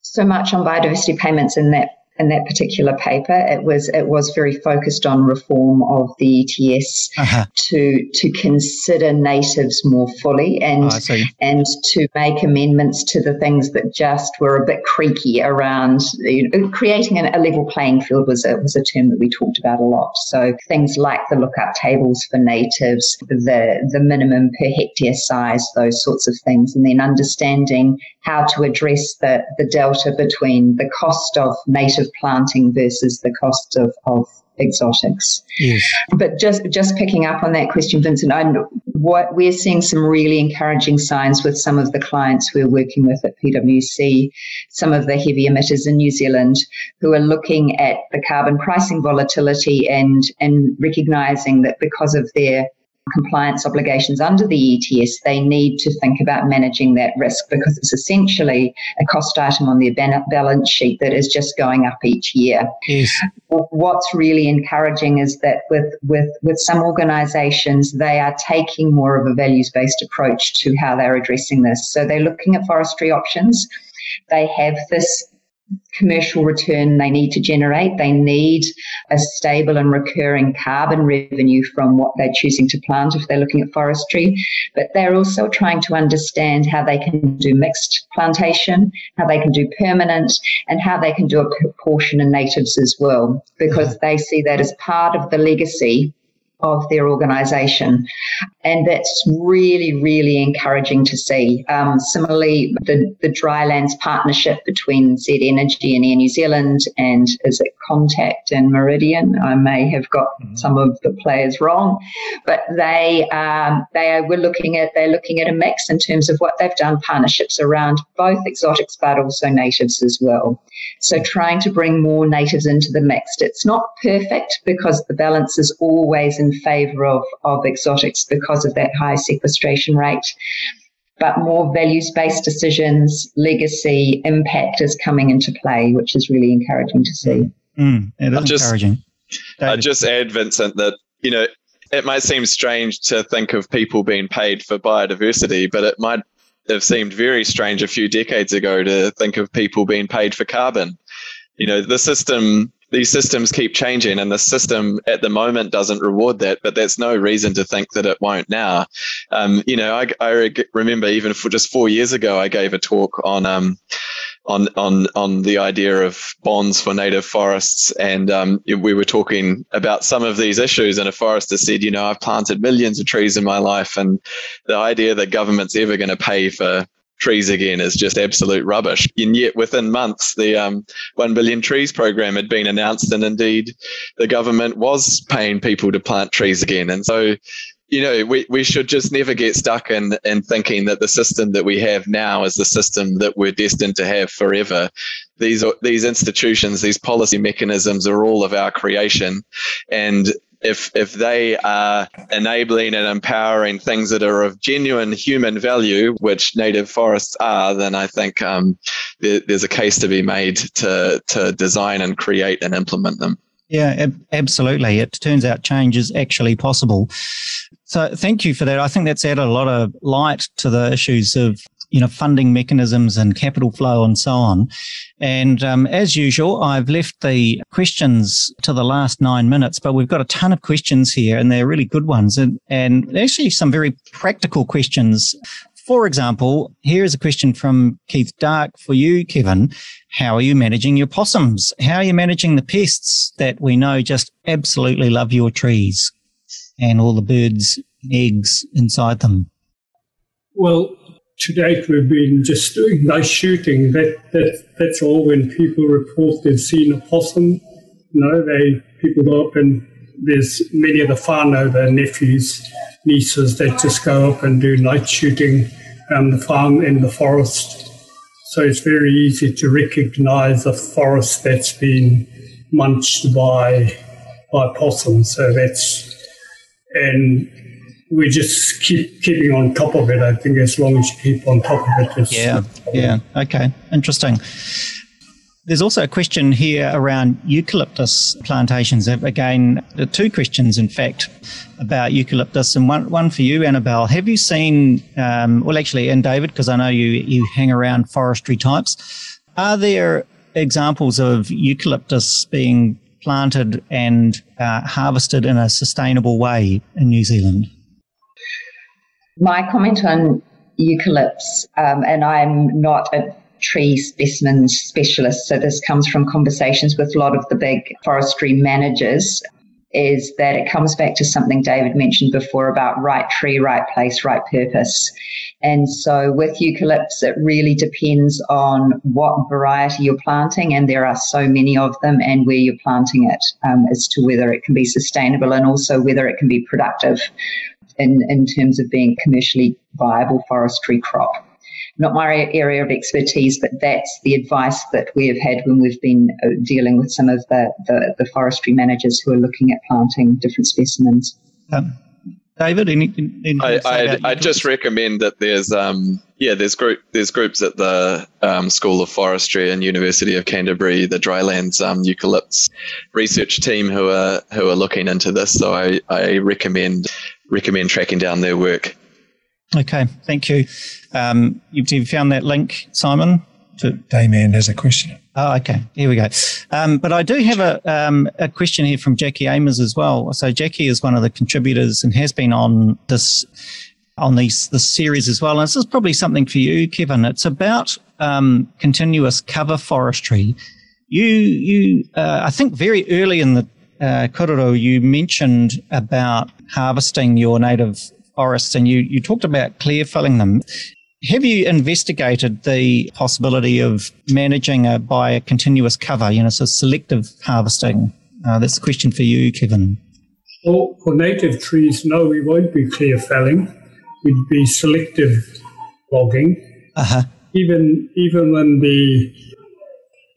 so much on biodiversity payments in that in that particular paper. It was it was very focused on reform of the ETS uh-huh. to to consider natives more fully and oh, and to make amendments to the things that just were a bit creaky around you know, creating an, a level playing field was a, was a term that we talked about a lot. So things like the lookup tables for natives, the the minimum per hectare size, those sorts of things, and then understanding how to address the, the delta between the cost of native planting versus the cost of, of exotics. Yes. But just just picking up on that question, Vincent, I, what we're seeing some really encouraging signs with some of the clients we're working with at PwC, some of the heavy emitters in New Zealand who are looking at the carbon pricing volatility and and recognizing that because of their compliance obligations under the ETS, they need to think about managing that risk because it's essentially a cost item on their balance sheet that is just going up each year. Yes. What's really encouraging is that with, with, with some organizations, they are taking more of a values based approach to how they're addressing this. So they're looking at forestry options. They have this commercial return they need to generate. They need a stable and recurring carbon revenue from what they're choosing to plant if they're looking at forestry. But they're also trying to understand how they can do mixed plantation, how they can do permanent, and how they can do a proportion in natives as well, because they see that as part of the legacy of their organisation. And that's really, really encouraging to see. Um, similarly, the, the Drylands partnership between Z Energy and Air New Zealand and is it Contact and Meridian? I may have got mm-hmm. some of the players wrong, but they um, they were looking at they're looking at a mix in terms of what they've done partnerships around both exotics but also natives as well. So trying to bring more natives into the mix. It's not perfect because the balance is always in favour of, of exotics because of that high sequestration rate. But more values based decisions, legacy, impact is coming into play, which is really encouraging to see. Mm, it is just, encouraging. I just add, Vincent, that, you know, it might seem strange to think of people being paid for biodiversity, but it might have seemed very strange a few decades ago to think of people being paid for carbon. You know, the system, these systems keep changing, and the system at the moment doesn't reward that, but that's no reason to think that it won't now. Um, you know, I, I remember even for just four years ago, I gave a talk on um, on on on the idea of bonds for native forests, and um, we were talking about some of these issues. And a forester said, you know, I've planted millions of trees in my life, and the idea that government's ever going to pay for trees again is just absolute rubbish. And yet, within months, the um, One Billion Trees program had been announced, and indeed, the government was paying people to plant trees again. And so, you know, we, we should just never get stuck in, in thinking that the system that we have now is the system that we're destined to have forever. These these institutions, these policy mechanisms are all of our creation. And if if they are enabling and empowering things that are of genuine human value, which native forests are, then I think um, there, there's a case to be made to to design and create and implement them. Yeah, ab- absolutely. It turns out change is actually possible. So thank you for that. I think that's added a lot of light to the issues of you know funding mechanisms and capital flow and so on. And um, as usual, I've left the questions to the last nine minutes, but we've got a ton of questions here, and they're really good ones, and and actually some very practical questions. For example, here is a question from Keith Dark for you, Kevin. How are you managing your possums? How are you managing the pests that we know just absolutely love your trees? and all the birds' eggs inside them? Well, to date we've been just doing nice shooting. That, that that's all. When people report they've seen a possum, you know, they people go up and there's many of the whānau, their nephews, nieces that just go up and do night shooting around the farm in the forest. So it's very easy to recognise a forest that's been munched by by possums. So that's and we just keep keeping on top of it. I think as long as you keep on top of it, yeah, yeah, okay, interesting. There's also a question here around eucalyptus plantations. Again, two questions, in fact, about eucalyptus, and one, one for you, Annabelle. Have you seen, um, well, actually, and David, because I know you, you hang around forestry types, are there examples of eucalyptus being planted and uh, harvested in a sustainable way in New Zealand? My comment on eucalypts, um, and I'm not a tree specimen specialist, so this comes from conversations with a lot of the big forestry managers is that it comes back to something David mentioned before about right tree, right place, right purpose. And so with eucalypts, it really depends on what variety you're planting, and there are so many of them, and where you're planting it um, as to whether it can be sustainable and also whether it can be productive in, in terms of being commercially viable forestry crop not my area of expertise, but that's the advice that we have had when we've been uh, dealing with some of the, the, the forestry managers who are looking at planting different specimens. Um, David? Any, any I, I, I just recommend that there's um yeah there's group there's groups at the um, School of Forestry and University of Canterbury the Drylands um, eucalypts research team who are who are looking into this. So I, I recommend recommend tracking down their work. Okay, thank you. Um, you've, you found that link, Simon? To- Damien has a question. Oh, okay. Here we go. Um, but I do have a, um, a question here from Jackie Amers as well. So Jackie is one of the contributors and has been on this on these this series as well. And this is probably something for you, Kevin. It's about um, continuous cover forestry. You you uh, I think very early in the uh, korero you mentioned about harvesting your native forests and you you talked about clear felling them. Have you investigated the possibility of managing a, by a continuous cover, you know, so selective harvesting? Uh, that's a question for you, Kevin. Well, for native trees, no, we won't be clear felling. We'd be selective logging. Uh-huh. Even even when the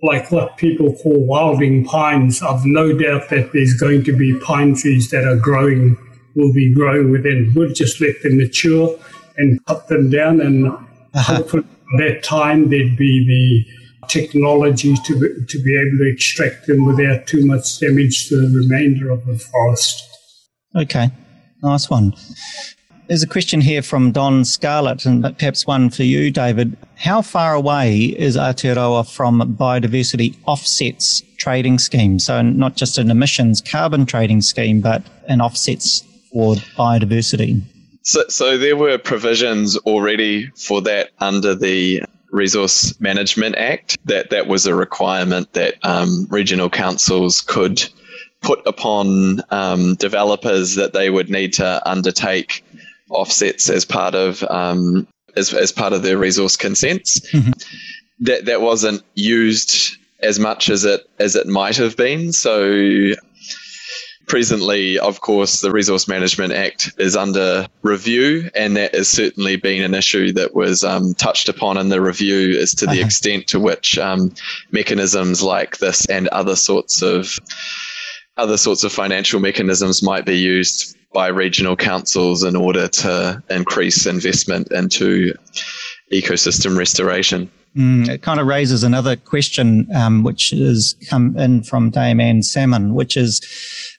like what people call wilding pines, I've no doubt that there's going to be pine trees that are growing, will be growing within. We'll just let them mature and cut them down. And uh-huh. hopefully, at that time, there'd be the technology to be, to be able to extract them without too much damage to the remainder of the forest. Okay, nice one. There's a question here from Don Scarlett, and perhaps one for you, David. How far away is Aotearoa from biodiversity offsets trading scheme? So, not just an emissions carbon trading scheme, but an offsets for biodiversity. So, so there were provisions already for that under the Resource Management Act. That that was a requirement that um, regional councils could put upon um, developers that they would need to undertake offsets as part of um, as, as part of their resource consents. Mm-hmm. That that wasn't used as much as it as it might have been. So presently, of course, the Resource Management Act is under review, and that has certainly been an issue that was um, touched upon in the review as to the uh-huh. extent to which um, mechanisms like this and other sorts of other sorts of financial mechanisms might be used by regional councils in order to increase investment into ecosystem restoration. Mm, it kind of raises another question, um, which has come in from Dame Salmon, which is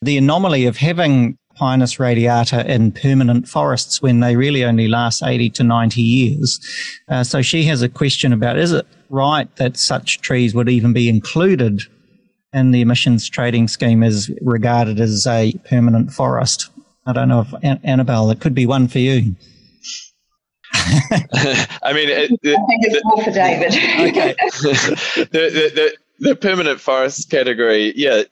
the anomaly of having Pinus radiata in permanent forests when they really only last 80 to 90 years. Uh, so she has a question about is it right that such trees would even be included in the emissions trading scheme as regarded as a permanent forest? I don't know if An- Annabelle, it could be one for you. I mean, it, I think it's more for David. okay. the, the, the, the permanent forest category, yeah,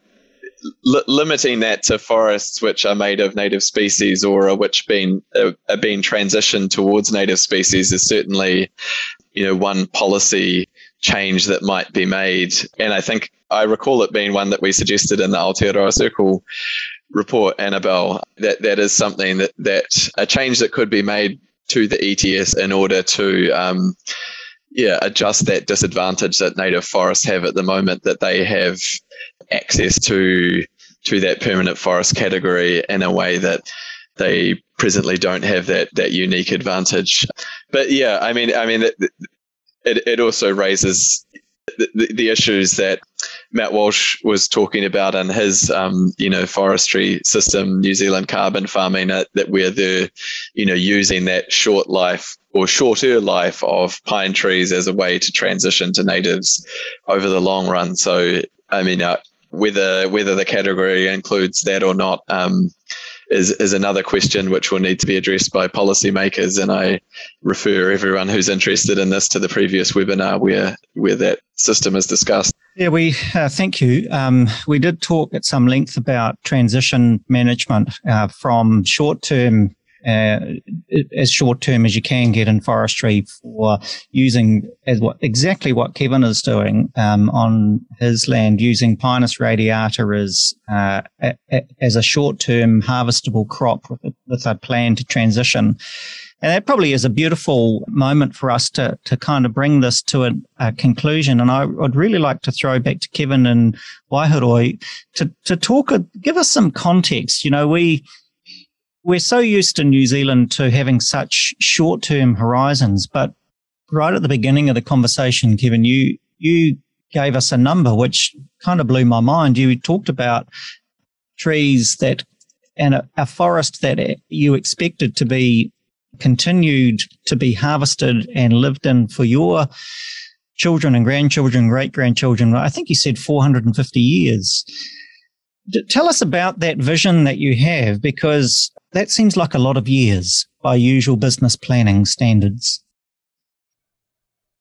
li- limiting that to forests which are made of native species or are which been uh, are being transitioned towards native species is certainly, you know, one policy change that might be made. And I think I recall it being one that we suggested in the Aotearoa Circle report, Annabelle, that that is something that, that a change that could be made to the ETS in order to um, yeah adjust that disadvantage that native forests have at the moment that they have access to to that permanent forest category in a way that they presently don't have that that unique advantage. But yeah, I mean, I mean, it it, it also raises the, the, issues that Matt Walsh was talking about in his, um, you know, forestry system, New Zealand carbon farming, uh, that where they're, you know, using that short life or shorter life of pine trees as a way to transition to natives over the long run. So, I mean, uh, whether whether the category includes that or not, um, is, is another question which will need to be addressed by policymakers. And I refer everyone who's interested in this to the previous webinar where, where that system is discussed. Yeah, we uh, thank you. Um, we did talk at some length about transition management uh, from short term uh, as short term as you can get in forestry for using as what exactly what Kevin is doing um, on his land, using Pinus radiata as uh, a, a, as a short term harvestable crop with a, with a plan to transition. And that probably is a beautiful moment for us to, to kind of bring this to a, a conclusion. And I would really like to throw back to Kevin and Waihoroi to, to talk, give us some context. You know, we, we're so used in New Zealand to having such short term horizons, but right at the beginning of the conversation, Kevin, you you gave us a number which kind of blew my mind. You talked about trees that and a, a forest that you expected to be continued to be harvested and lived in for your children and grandchildren, great grandchildren. I think you said 450 years. Tell us about that vision that you have because that seems like a lot of years by usual business planning standards.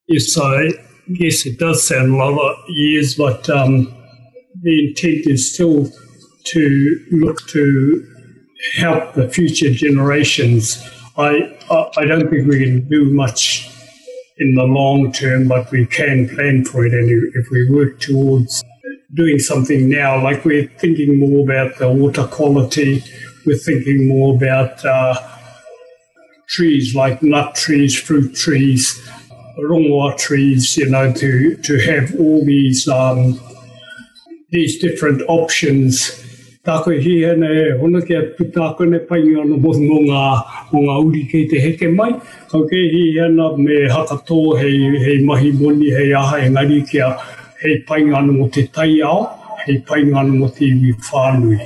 Yes, I guess it does sound a lot of years, but um, the intent is still to look to help the future generations. I, I don't think we can do much in the long term, but we can plan for it. And if we work towards doing something now, like we're thinking more about the water quality, we're thinking more about uh, trees like nut trees, fruit trees, rongoa trees, you know, to, to have all these um, these different options. Tāko hi hene, hona kia tāko ne pai ana mo ngā, mo ngā uri kei te heke mai. Kau ke hi hena me hakato hei, hei mahi moni, hei aha e ngari kia, hei pai ana mo te tai ao, hei pai ana mo te iwi whānui.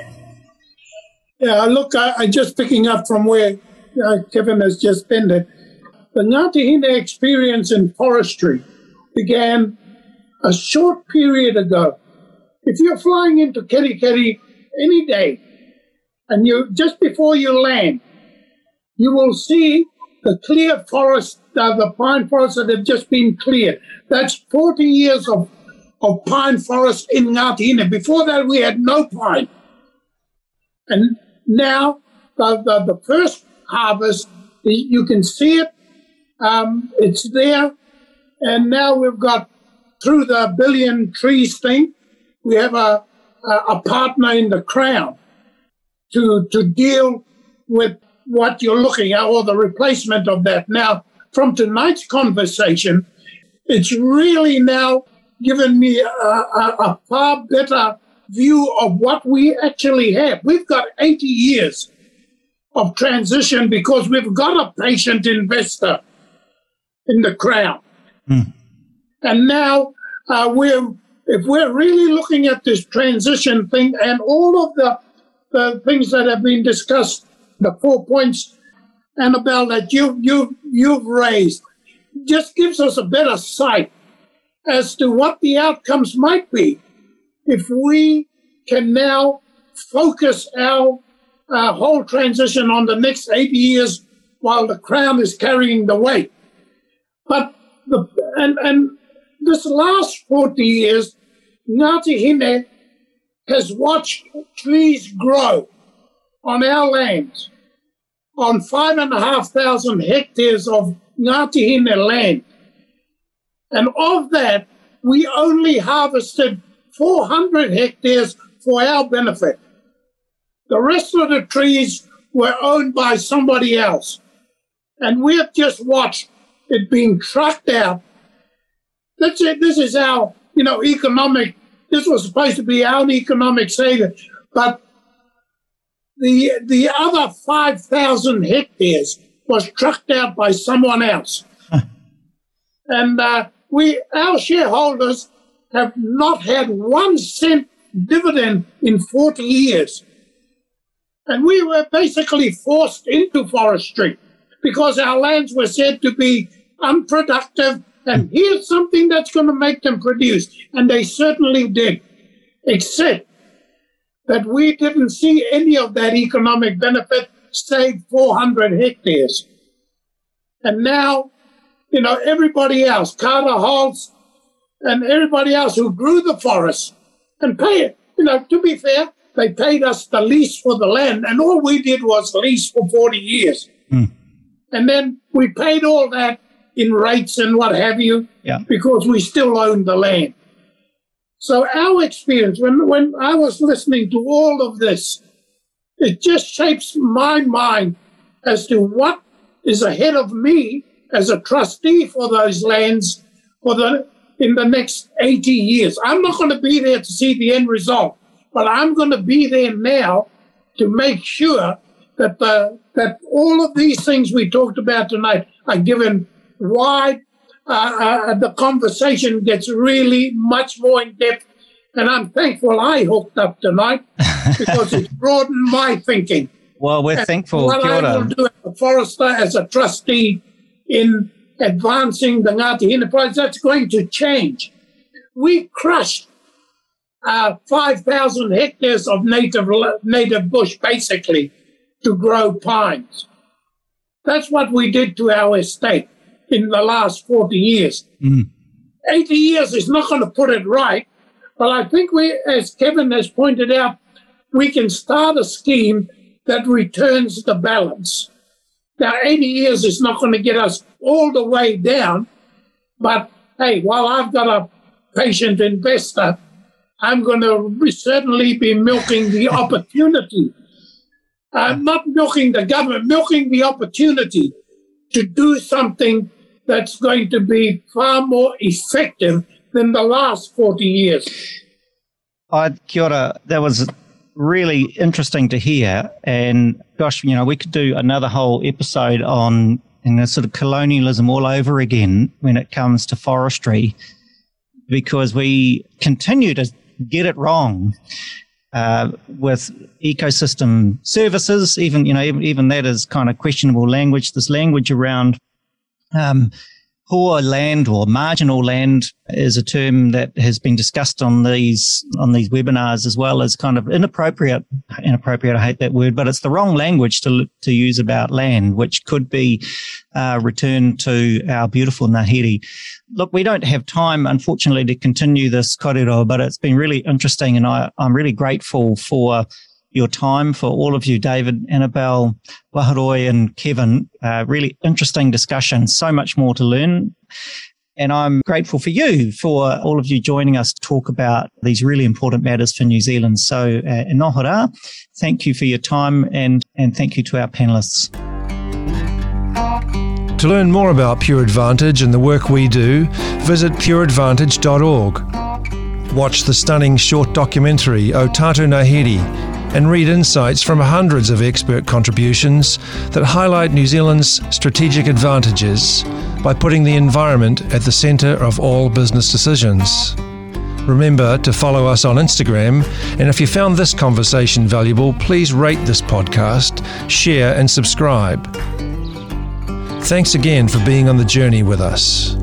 Yeah, look, I, I just picking up from where uh, Kevin has just ended. The Ngāti Hine experience in forestry began a short period ago. If you're flying into Kerikeri any day, and you just before you land, you will see the clear forest, uh, the pine forest that have just been cleared. That's 40 years of, of pine forest in Ngāti Before that, we had no pine. And now, the, the, the first harvest, you can see it um, it's there. And now we've got, through the billion trees thing, we have a, a, a partner in the Crown to, to deal with what you're looking at or the replacement of that. Now, from tonight's conversation, it's really now given me a, a, a, far better view of what we actually have. We've got 80 years of transition because we've got a patient investor in the crown. Mm. And now uh, we're, if we're really looking at this transition thing and all of the, the things that have been discussed, the four points, Annabelle, that you, you, you've raised, just gives us a better sight as to what the outcomes might be if we can now focus our whole transition on the next 80 years while the crown is carrying the weight. But the, and, and this last 40 years, Ngāti Hine has watched trees grow on our lands, on five and a half thousand hectares of Ngāti Hine land. And of that, we only harvested 400 hectares for our benefit. The rest of the trees were owned by somebody else. And we've just watched it being trucked out. That's it. This is our, you know, economic. This was supposed to be our economic saving, but the the other five thousand hectares was trucked out by someone else, and uh, we our shareholders have not had one cent dividend in forty years, and we were basically forced into forestry because our lands were said to be unproductive, and here's something that's going to make them produce. And they certainly did, except that we didn't see any of that economic benefit, save 400 hectares. And now, you know, everybody else, Carter Holt's and everybody else who grew the forest and pay it. You know, to be fair, they paid us the lease for the land, and all we did was lease for 40 years. Mm. And then we paid all that in rates and what have you, yeah. because we still own the land. So our experience, when, when I was listening to all of this, it just shapes my mind as to what is ahead of me as a trustee for those lands for the in the next 80 years. I'm not going to be there to see the end result, but I'm going to be there now to make sure that the, that all of these things we talked about tonight are given wide. Uh, uh, the conversation gets really much more in depth, and I'm thankful I hooked up tonight because it's broadened my thinking. Well, we're And thankful. What I will do as a forester, as a trustee in advancing the Ngāti enterprise, that's going to change. We crushed uh, 5,000 hectares of native, native bush, basically, to grow pines. That's what we did to our estate in the last 40 years. Mm. 80 years is not going to put it right, but I think we, as Kevin has pointed out, we can start a scheme that returns the balance. Now, 80 years is not going to get us all the way down, but hey, while I've got a patient investor, I'm going to certainly be milking the opportunity. I'm not milking the government, milking the opportunity to do something that's going to be far more effective than the last 40 years. I, kia ora, that was really interesting to hear. And gosh, you know, we could do another whole episode on you know, sort of colonialism all over again when it comes to forestry, because we continue to get it wrong. Uh, with ecosystem services, even you know, even, even that is kind of questionable language. This language around um, poor land or marginal land is a term that has been discussed on these on these webinars as well as kind of inappropriate inappropriate I hate that word but it's the wrong language to to use about land which could be uh, returned to our beautiful Ngāhere. Look, we don't have time, unfortunately, to continue this korero, but it's been really interesting, and I, I'm really grateful for your time, for all of you, David, Annabelle, Waharoi, and Kevin. Uh, really interesting discussion, so much more to learn. And I'm grateful for you, for all of you joining us to talk about these really important matters for New Zealand. So, uh, nō reira, thank you for your time and, and thank you to our panelists. To learn more about Pure Advantage and the work we do, visit pureadvantage.org. Watch the stunning short documentary Ō Tātou Ngāhere and read insights from hundreds of expert contributions that highlight New Zealand's strategic advantages by putting the environment at the centre of all business decisions. Remember to follow us on Instagram, and if you found this conversation valuable, please rate this podcast, share, and subscribe. Thanks again for being on the journey with us.